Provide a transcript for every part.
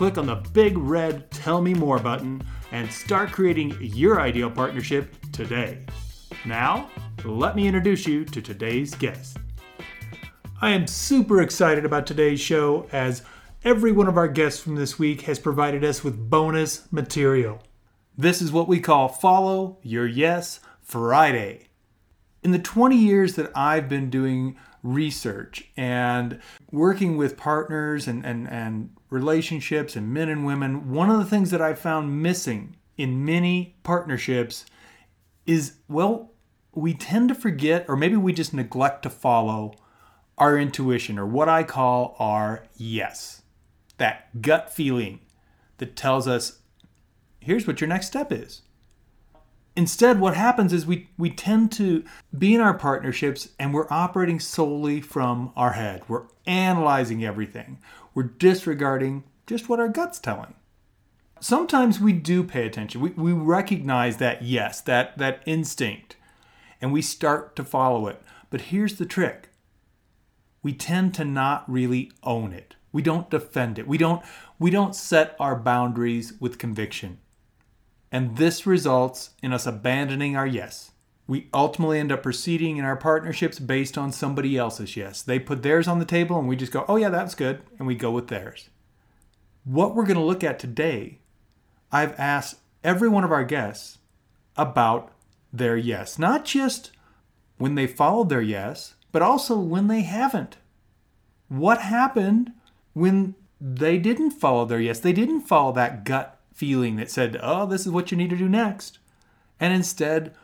click on the big red Tell Me More button, and start creating your ideal partnership today. Now, let me introduce you to today's guest. I am super excited about today's show as every one of our guests from this week has provided us with bonus material. This is what we call Follow Your Yes Friday. In the 20 years that I've been doing research and working with partners and, and, and relationships and men and women, one of the things that I've found missing in many partnerships is, well, we tend to forget, or maybe we just neglect to follow our intuition, or what I call our yes. That gut feeling that tells us, here's what your next step is. Instead, what happens is we, we tend to be in our partnerships and we're operating solely from our head. We're analyzing everything, we're disregarding just what our gut's telling. Sometimes we do pay attention. We, we recognize that yes, that, that instinct, and we start to follow it. But here's the trick we tend to not really own it. We don't defend it. We don't we don't set our boundaries with conviction. And this results in us abandoning our yes. We ultimately end up proceeding in our partnerships based on somebody else's yes. They put theirs on the table and we just go, "Oh yeah, that's good," and we go with theirs. What we're going to look at today, I've asked every one of our guests about their yes, not just when they followed their yes, but also when they haven't. What happened when they didn't follow their yes? They didn't follow that gut feeling that said, oh, this is what you need to do next. And instead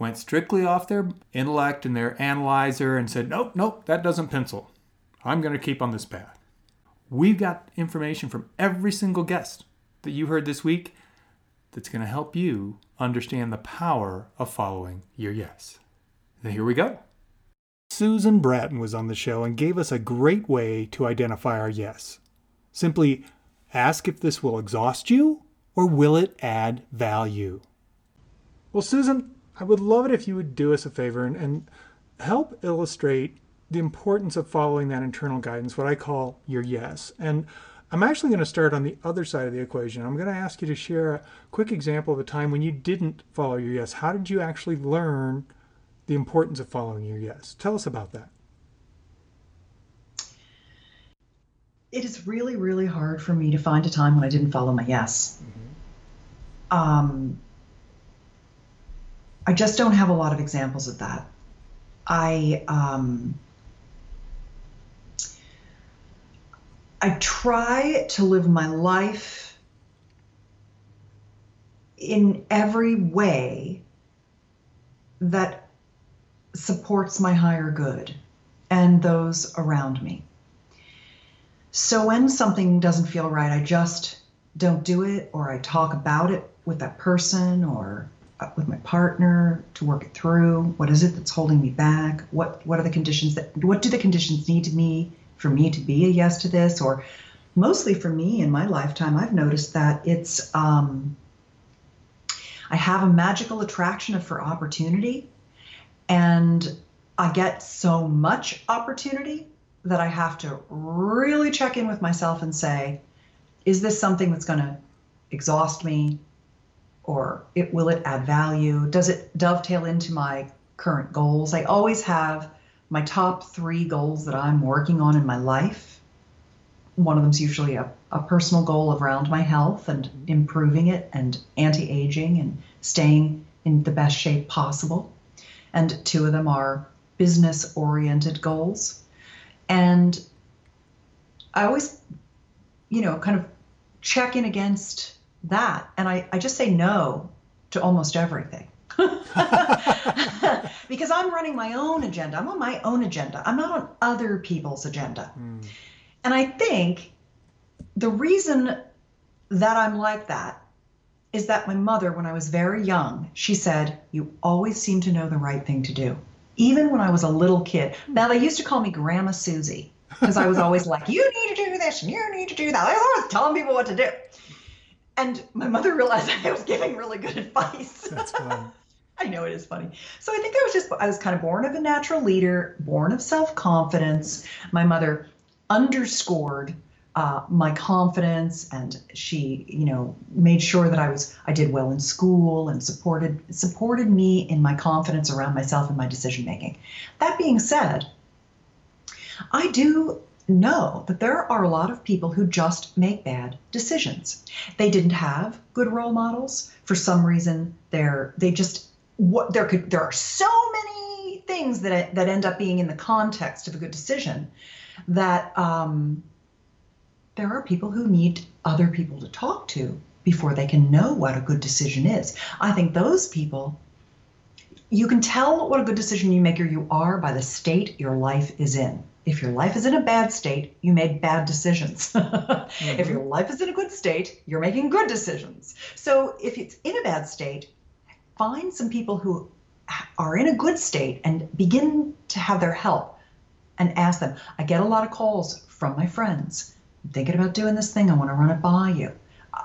went strictly off their intellect and their analyzer and said, nope, nope, that doesn't pencil. I'm going to keep on this path. We've got information from every single guest that you heard this week that's going to help you understand the power of following your yes. Now, here we go. Susan Bratton was on the show and gave us a great way to identify our yes. Simply ask if this will exhaust you or will it add value. Well, Susan, I would love it if you would do us a favor and, and help illustrate the importance of following that internal guidance, what I call your yes. And I'm actually going to start on the other side of the equation. I'm going to ask you to share a quick example of a time when you didn't follow your yes. How did you actually learn the importance of following your yes? Tell us about that. It is really, really hard for me to find a time when I didn't follow my yes. Mm-hmm. Um, I just don't have a lot of examples of that. I um, I try to live my life in every way that supports my higher good and those around me. So when something doesn't feel right, I just don't do it, or I talk about it with that person or with my partner to work it through. What is it that's holding me back? What what are the conditions that what do the conditions need to me for me to be a yes to this? Or mostly for me in my lifetime, I've noticed that it's um, I have a magical attraction for opportunity, and I get so much opportunity that I have to really check in with myself and say, is this something that's going to exhaust me? Or it, will it add value? Does it dovetail into my current goals? I always have my top three goals that I'm working on in my life. One of them is usually a, a personal goal around my health and mm-hmm. improving it and anti aging and staying in the best shape possible. And two of them are business oriented goals. And I always, you know, kind of check in against that. And I, I just say no to almost everything. because I'm running my own agenda. I'm on my own agenda. I'm not on other people's agenda. Mm. And I think the reason that I'm like that is that my mother, when I was very young, she said, You always seem to know the right thing to do. Even when I was a little kid. Now, they used to call me Grandma Susie because I was always like, You need to do this and you need to do that. I was always telling people what to do. And my mother realized I was giving really good advice. That's fun. I know it is funny. So I think I was just, I was kind of born of a natural leader, born of self confidence. My mother underscored uh, my confidence and she you know made sure that i was i did well in school and supported supported me in my confidence around myself and my decision making that being said i do know that there are a lot of people who just make bad decisions they didn't have good role models for some reason they're they just what there could there are so many things that that end up being in the context of a good decision that um, there are people who need other people to talk to before they can know what a good decision is. I think those people, you can tell what a good decision you make or you are by the state your life is in. If your life is in a bad state, you made bad decisions. mm-hmm. If your life is in a good state, you're making good decisions. So if it's in a bad state, find some people who are in a good state and begin to have their help and ask them. I get a lot of calls from my friends I'm thinking about doing this thing. I want to run it by you.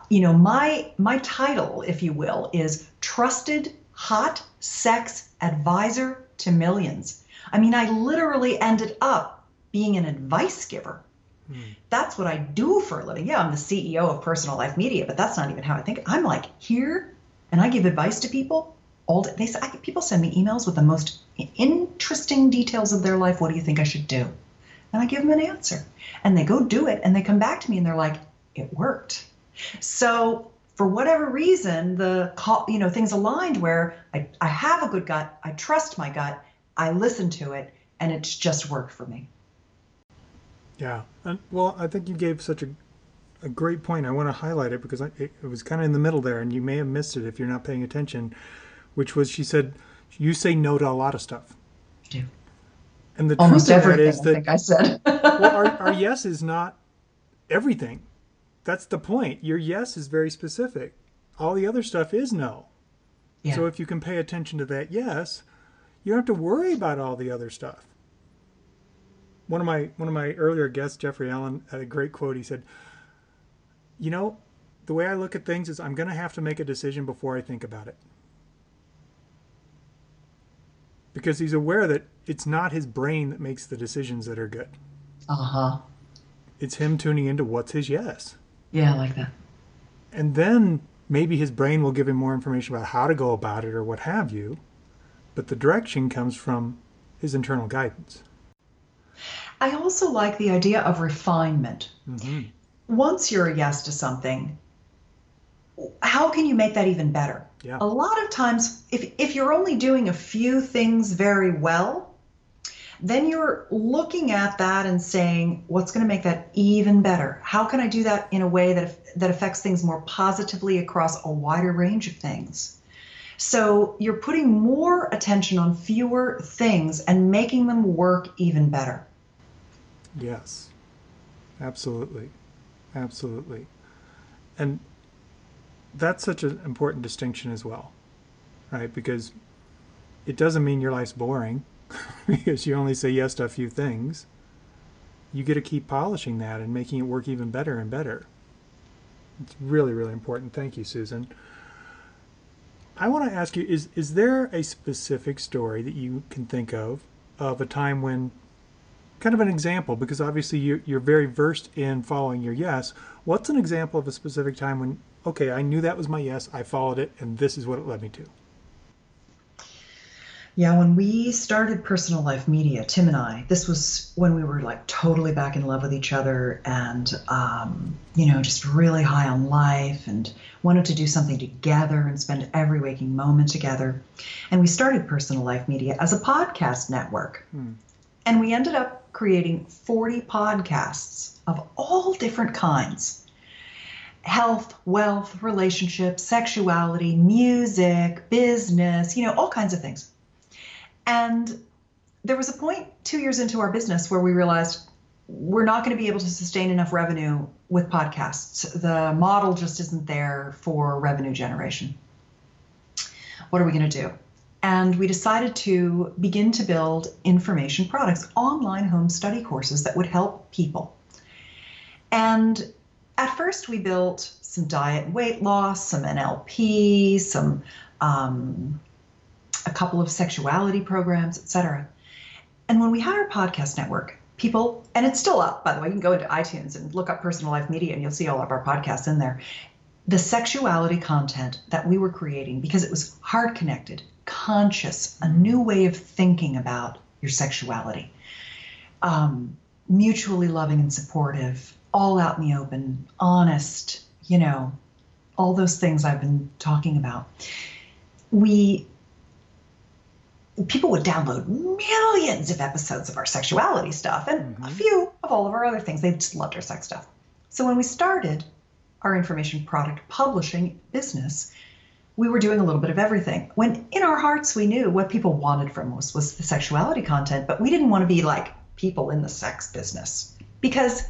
You know, my my title, if you will, is trusted hot sex advisor to millions. I mean, I literally ended up being an advice giver. Hmm. That's what I do for a living. Yeah, I'm the CEO of Personal Life Media, but that's not even how I think. I'm like here, and I give advice to people. All day. they say, people send me emails with the most interesting details of their life. What do you think I should do? and I give them an answer. And they go do it and they come back to me and they're like, it worked. So for whatever reason, the call, you know, things aligned where I, I have a good gut, I trust my gut, I listen to it, and it's just worked for me. Yeah. And, well, I think you gave such a, a great point. I want to highlight it because I, it, it was kind of in the middle there, and you may have missed it if you're not paying attention, which was she said, you say no to a lot of stuff. Do. And the Almost truth of that is that I think I said. well, our, our yes is not everything. That's the point. Your yes is very specific. All the other stuff is no. Yeah. So if you can pay attention to that yes, you don't have to worry about all the other stuff. One of my one of my earlier guests, Jeffrey Allen, had a great quote. He said, "You know, the way I look at things is I'm going to have to make a decision before I think about it." because he's aware that it's not his brain that makes the decisions that are good. Uh huh. It's him tuning into what's his yes. Yeah, I like that. And then maybe his brain will give him more information about how to go about it or what have you, but the direction comes from his internal guidance. I also like the idea of refinement. Mm-hmm. Once you're a yes to something, how can you make that even better? Yeah. A lot of times, if, if you're only doing a few things very well, then you're looking at that and saying, what's going to make that even better? How can I do that in a way that, that affects things more positively across a wider range of things? So you're putting more attention on fewer things and making them work even better. Yes, absolutely. Absolutely. And that's such an important distinction as well, right? Because it doesn't mean your life's boring because you only say yes to a few things. You get to keep polishing that and making it work even better and better. It's really, really important. Thank you, Susan. I want to ask you is is there a specific story that you can think of of a time when kind of an example because obviously you're, you're very versed in following your yes what's an example of a specific time when okay, I knew that was my yes, I followed it, and this is what it led me to? Yeah, when we started Personal Life Media, Tim and I, this was when we were like totally back in love with each other and, um, you know, just really high on life and wanted to do something together and spend every waking moment together. And we started Personal Life Media as a podcast network. Hmm. And we ended up creating 40 podcasts of all different kinds health, wealth, relationships, sexuality, music, business, you know, all kinds of things. And there was a point two years into our business where we realized we're not going to be able to sustain enough revenue with podcasts. The model just isn't there for revenue generation. What are we going to do? And we decided to begin to build information products, online home study courses that would help people. And at first, we built some diet weight loss, some NLP, some um, a couple of sexuality programs, etc. And when we had our podcast network, people, and it's still up, by the way, you can go into iTunes and look up Personal Life Media and you'll see all of our podcasts in there. The sexuality content that we were creating, because it was heart connected, conscious, a new way of thinking about your sexuality, um, mutually loving and supportive, all out in the open, honest, you know, all those things I've been talking about. We people would download millions of episodes of our sexuality stuff and mm-hmm. a few of all of our other things. They just loved our sex stuff. So when we started our information product publishing business, we were doing a little bit of everything. When in our hearts we knew what people wanted from us was the sexuality content, but we didn't want to be like people in the sex business. Because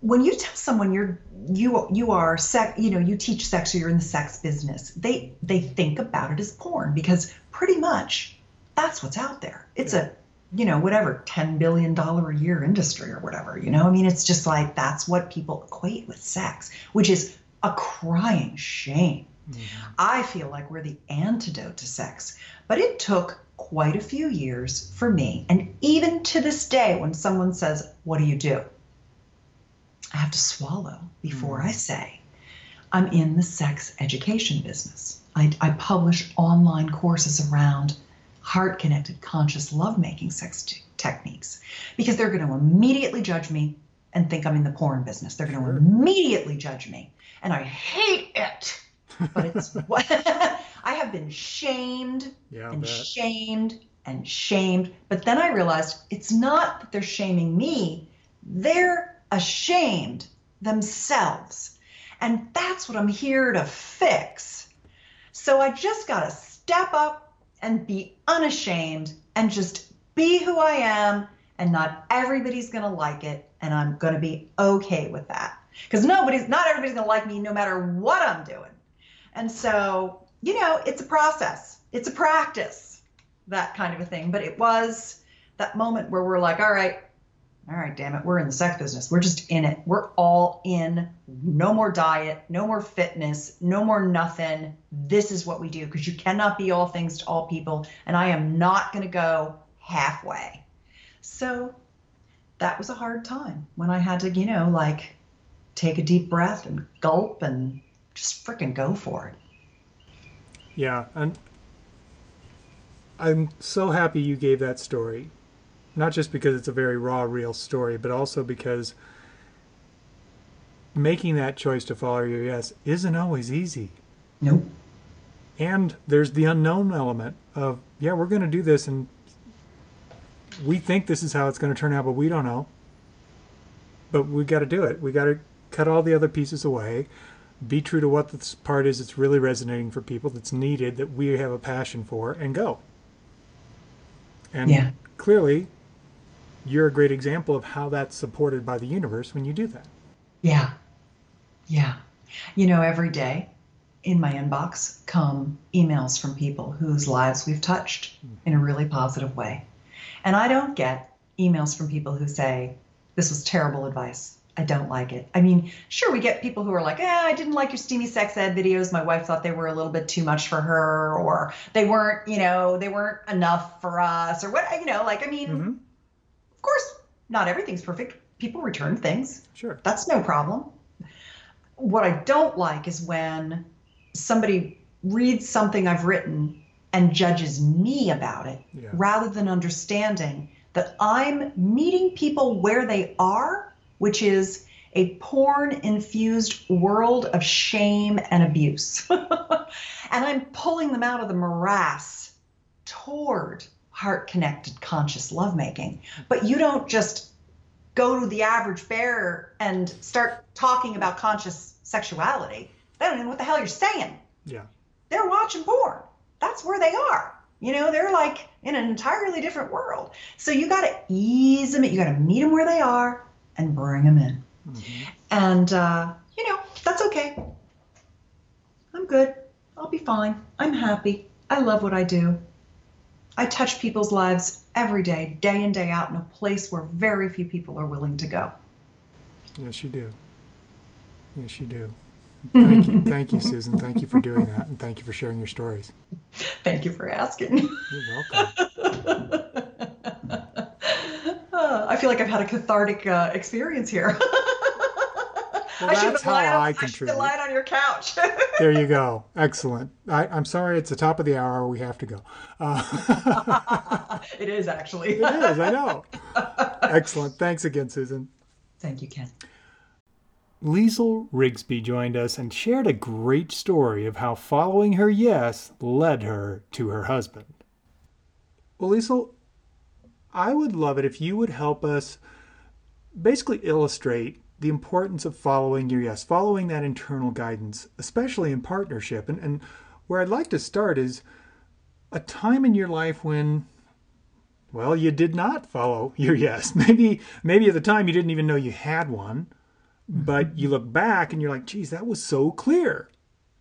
when you tell someone you're you you are sex you know you teach sex or you're in the sex business they they think about it as porn because pretty much that's what's out there it's yeah. a you know whatever 10 billion dollar a year industry or whatever you know i mean it's just like that's what people equate with sex which is a crying shame mm-hmm. i feel like we're the antidote to sex but it took quite a few years for me and even to this day when someone says what do you do I have to swallow before mm. I say, I'm in the sex education business. I, I publish online courses around heart connected, conscious lovemaking sex t- techniques because they're going to immediately judge me and think I'm in the porn business. They're going to sure. immediately judge me. And I hate it. But it's what I have been shamed yeah, and shamed and shamed. But then I realized it's not that they're shaming me, they're ashamed themselves. And that's what I'm here to fix. So I just got to step up and be unashamed and just be who I am. And not everybody's going to like it. And I'm going to be okay with that. Because nobody's, not everybody's going to like me no matter what I'm doing. And so, you know, it's a process, it's a practice, that kind of a thing. But it was that moment where we're like, all right, all right, damn it, we're in the sex business. We're just in it. We're all in. No more diet, no more fitness, no more nothing. This is what we do because you cannot be all things to all people. And I am not going to go halfway. So that was a hard time when I had to, you know, like take a deep breath and gulp and just freaking go for it. Yeah. And I'm so happy you gave that story not just because it's a very raw, real story, but also because making that choice to follow your yes isn't always easy. Nope. And there's the unknown element of, yeah, we're going to do this and we think this is how it's going to turn out, but we don't know. But we got to do it. We got to cut all the other pieces away, be true to what this part is that's really resonating for people, that's needed, that we have a passion for, and go. And yeah. clearly, you're a great example of how that's supported by the universe when you do that. Yeah. Yeah. You know, every day in my inbox come emails from people whose lives we've touched in a really positive way. And I don't get emails from people who say, This was terrible advice. I don't like it. I mean, sure, we get people who are like, eh, I didn't like your steamy sex ed videos. My wife thought they were a little bit too much for her, or they weren't, you know, they weren't enough for us, or what, you know, like, I mean, mm-hmm course, not everything's perfect. People return things. Sure. That's no problem. What I don't like is when somebody reads something I've written and judges me about it yeah. rather than understanding that I'm meeting people where they are, which is a porn infused world of shame and abuse. and I'm pulling them out of the morass toward heart connected conscious lovemaking. But you don't just go to the average bear and start talking about conscious sexuality. They don't even know what the hell you're saying. Yeah. They're watching porn. That's where they are. You know, they're like in an entirely different world. So you got to ease them. You got to meet them where they are and bring them in. Mm-hmm. And uh, you know, that's okay. I'm good. I'll be fine. I'm happy. I love what I do. I touch people's lives every day, day in, day out, in a place where very few people are willing to go. Yes, you do. Yes, you do. Thank you. Thank you, Susan. Thank you for doing that. And thank you for sharing your stories. Thank you for asking. You're welcome. uh, I feel like I've had a cathartic uh, experience here. Well, I that's how I contribute. I should on your couch. there you go. Excellent. I, am sorry, it's the top of the hour. We have to go. Uh, it is actually. it is. I know. Excellent. Thanks again, Susan. Thank you, Ken. Liesl Rigsby joined us and shared a great story of how following her yes led her to her husband. Well, Liesl, I would love it if you would help us basically illustrate the importance of following your yes, following that internal guidance, especially in partnership. And, and where I'd like to start is a time in your life when, well, you did not follow your yes. Maybe, maybe at the time you didn't even know you had one, but you look back and you're like, geez, that was so clear.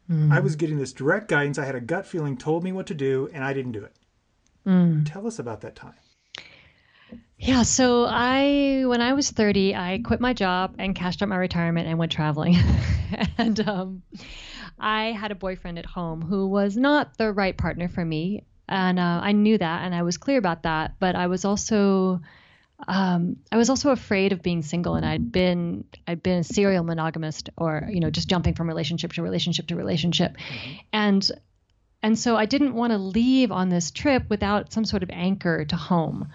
Mm. I was getting this direct guidance. I had a gut feeling, told me what to do, and I didn't do it. Mm. Tell us about that time. Yeah, so I when I was 30, I quit my job and cashed out my retirement and went traveling. and um, I had a boyfriend at home who was not the right partner for me, and uh, I knew that, and I was clear about that. But I was also um, I was also afraid of being single, and I'd been I'd been a serial monogamist, or you know, just jumping from relationship to relationship to relationship, mm-hmm. and and so I didn't want to leave on this trip without some sort of anchor to home.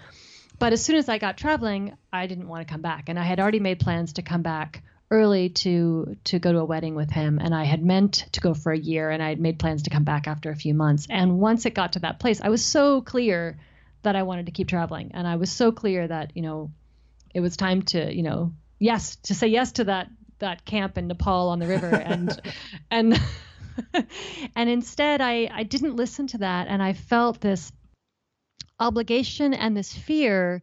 But as soon as I got traveling, I didn't want to come back, and I had already made plans to come back early to to go to a wedding with him. And I had meant to go for a year and I had made plans to come back after a few months. And once it got to that place I was so clear that I wanted to keep traveling. And I was so clear that you know it was time to you know yes to say yes to that that camp in Nepal on the river. And and and instead I I didn't listen to that. And I felt this obligation and this fear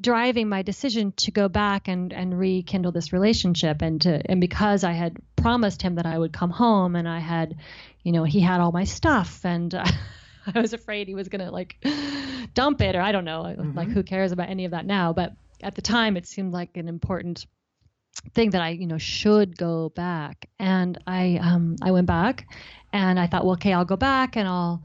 driving my decision to go back and, and rekindle this relationship. And to and because I had promised him that I would come home and I had you know he had all my stuff and uh, I was afraid he was gonna like dump it or I don't know mm-hmm. like who cares about any of that now? But at the time it seemed like an important thing that I you know should go back. And I um I went back and I thought well okay I'll go back and I'll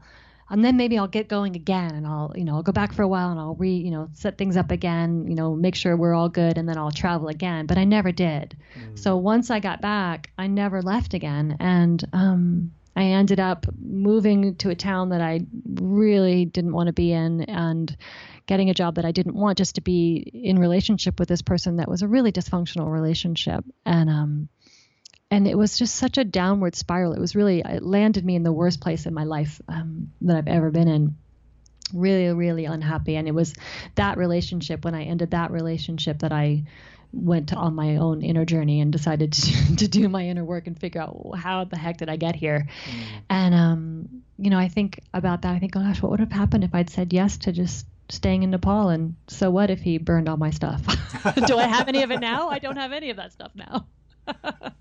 and then maybe I'll get going again and I'll, you know, I'll go back for a while and I'll re, you know, set things up again, you know, make sure we're all good and then I'll travel again. But I never did. Mm. So once I got back, I never left again. And um, I ended up moving to a town that I really didn't want to be in and getting a job that I didn't want just to be in relationship with this person that was a really dysfunctional relationship. And um, and it was just such a downward spiral. It was really it landed me in the worst place in my life um, that I've ever been in. Really, really unhappy, and it was that relationship when I ended that relationship that I went on my own inner journey and decided to, to do my inner work and figure out how the heck did I get here. Mm. And um, you know, I think about that. I think, oh gosh, what would have happened if I'd said yes to just staying in Nepal? And so what if he burned all my stuff? do I have any of it now? I don't have any of that stuff now.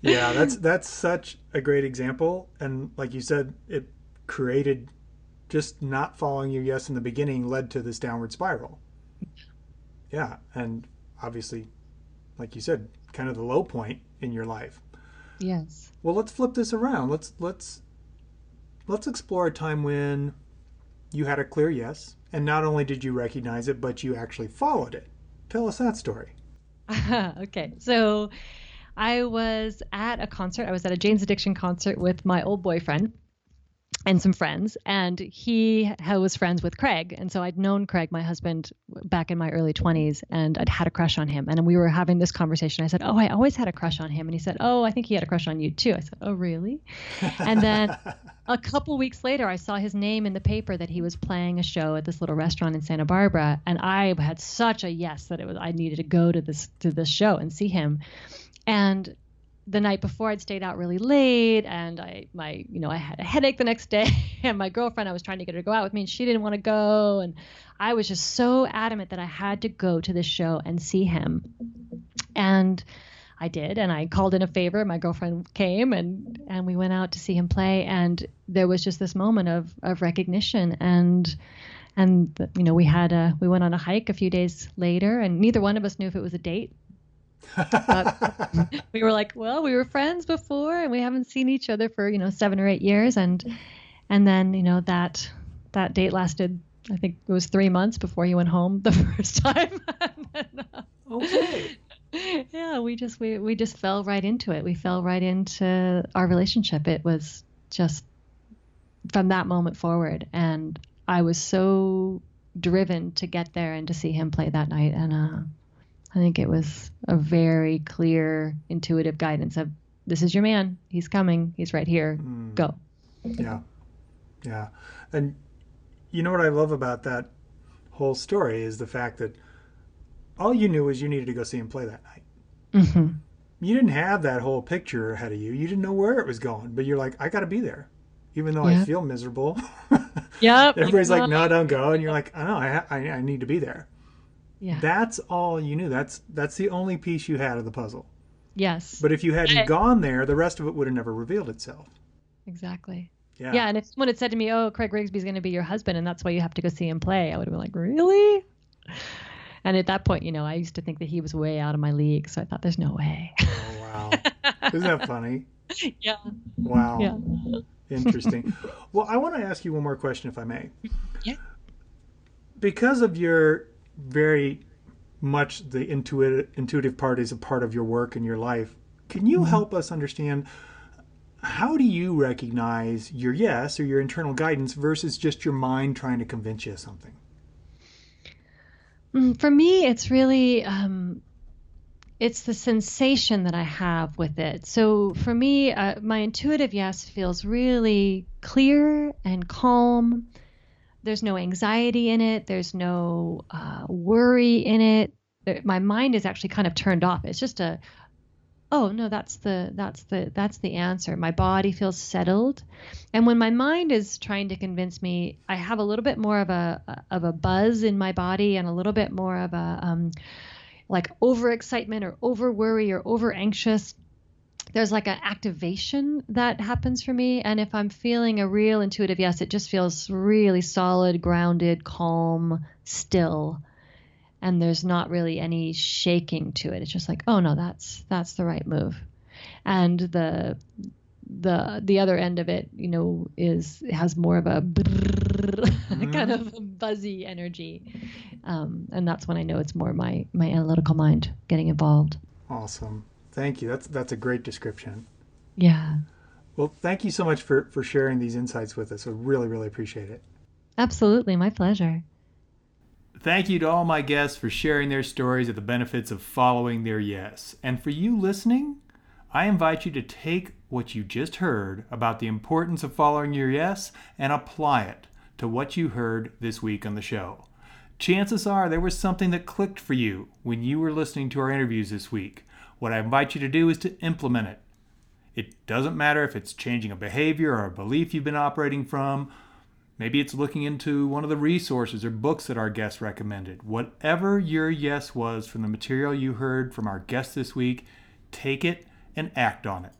yeah, that's that's such a great example, and like you said, it created just not following your yes in the beginning led to this downward spiral. Yeah, and obviously, like you said, kind of the low point in your life. Yes. Well, let's flip this around. Let's let's let's explore a time when you had a clear yes, and not only did you recognize it, but you actually followed it. Tell us that story. okay, so I was at a concert. I was at a Jane's Addiction concert with my old boyfriend and some friends and he was friends with craig and so i'd known craig my husband back in my early 20s and i'd had a crush on him and we were having this conversation. I said oh i always had a crush on him and he said oh i think he had a crush on you too. I said oh really? And then a couple weeks later i saw his name in the paper that he was playing a show at this little restaurant in santa barbara and i had such a yes that it was i needed to go to this to this show and see him and the night before I'd stayed out really late and I my you know I had a headache the next day and my girlfriend I was trying to get her to go out with me and she didn't want to go and I was just so adamant that I had to go to this show and see him. And I did and I called in a favor. My girlfriend came and and we went out to see him play and there was just this moment of of recognition and and you know we had a we went on a hike a few days later and neither one of us knew if it was a date we were like, well, we were friends before and we haven't seen each other for, you know, seven or eight years. And, and then, you know, that, that date lasted, I think it was three months before he went home the first time. then, uh, okay. Yeah, we just, we, we just fell right into it. We fell right into our relationship. It was just from that moment forward. And I was so driven to get there and to see him play that night. And, uh, I think it was a very clear, intuitive guidance of this is your man. He's coming. He's right here. Mm. Go. Yeah. Yeah. And you know what I love about that whole story is the fact that all you knew was you needed to go see him play that night. Mm-hmm. You didn't have that whole picture ahead of you. You didn't know where it was going, but you're like, I got to be there, even though I feel miserable. yeah. Everybody's like, no, don't go, and you're like, I know, I, ha- I, I need to be there. Yeah. That's all you knew. That's that's the only piece you had of the puzzle. Yes. But if you hadn't I, gone there, the rest of it would have never revealed itself. Exactly. Yeah. Yeah, and if someone had said to me, "Oh, Craig Rigsby's going to be your husband, and that's why you have to go see him play," I would have been like, "Really?" And at that point, you know, I used to think that he was way out of my league, so I thought, "There's no way." Oh wow! Isn't that funny? Yeah. Wow. Yeah. Interesting. well, I want to ask you one more question, if I may. Yeah. Because of your very much the intuitive intuitive part is a part of your work and your life. Can you mm-hmm. help us understand how do you recognize your yes or your internal guidance versus just your mind trying to convince you of something? Mm, for me, it's really um, it's the sensation that I have with it. So for me, uh, my intuitive yes feels really clear and calm there's no anxiety in it. There's no uh, worry in it. My mind is actually kind of turned off. It's just a, oh no, that's the that's the that's the answer. My body feels settled, and when my mind is trying to convince me, I have a little bit more of a of a buzz in my body and a little bit more of a um, like overexcitement or over worry or over anxious there's like an activation that happens for me. And if I'm feeling a real intuitive yes, it just feels really solid, grounded, calm, still. And there's not really any shaking to it. It's just like, oh no, that's that's the right move. And the the the other end of it, you know, is has more of a mm-hmm. kind of buzzy energy, um, and that's when I know it's more my my analytical mind getting involved. Awesome. Thank you. That's that's a great description. Yeah. Well, thank you so much for for sharing these insights with us. I really really appreciate it. Absolutely, my pleasure. Thank you to all my guests for sharing their stories of the benefits of following their yes. And for you listening, I invite you to take what you just heard about the importance of following your yes and apply it to what you heard this week on the show. Chances are there was something that clicked for you when you were listening to our interviews this week. What I invite you to do is to implement it. It doesn't matter if it's changing a behavior or a belief you've been operating from. Maybe it's looking into one of the resources or books that our guests recommended. Whatever your yes was from the material you heard from our guests this week, take it and act on it.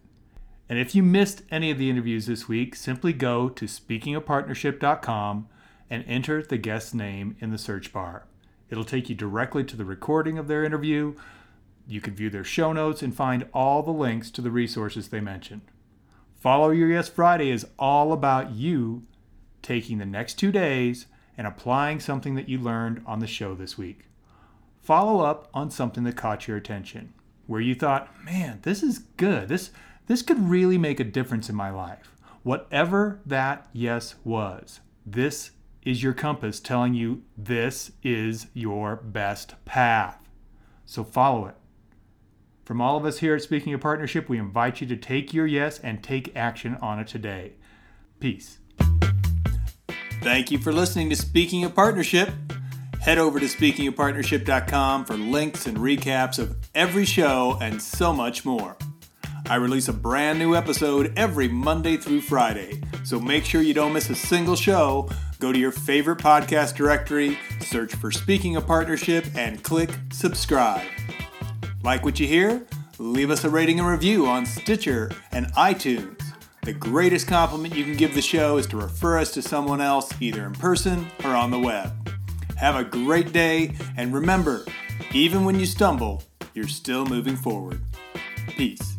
And if you missed any of the interviews this week, simply go to speakingofpartnership.com and enter the guest's name in the search bar. It'll take you directly to the recording of their interview you can view their show notes and find all the links to the resources they mentioned. Follow Your Yes Friday is all about you taking the next two days and applying something that you learned on the show this week. Follow up on something that caught your attention, where you thought, man, this is good. This, this could really make a difference in my life. Whatever that yes was, this is your compass telling you this is your best path. So follow it. From all of us here at Speaking of Partnership, we invite you to take your yes and take action on it today. Peace. Thank you for listening to Speaking of Partnership. Head over to speakingofpartnership.com for links and recaps of every show and so much more. I release a brand new episode every Monday through Friday, so make sure you don't miss a single show. Go to your favorite podcast directory, search for Speaking of Partnership, and click subscribe. Like what you hear? Leave us a rating and review on Stitcher and iTunes. The greatest compliment you can give the show is to refer us to someone else, either in person or on the web. Have a great day, and remember, even when you stumble, you're still moving forward. Peace.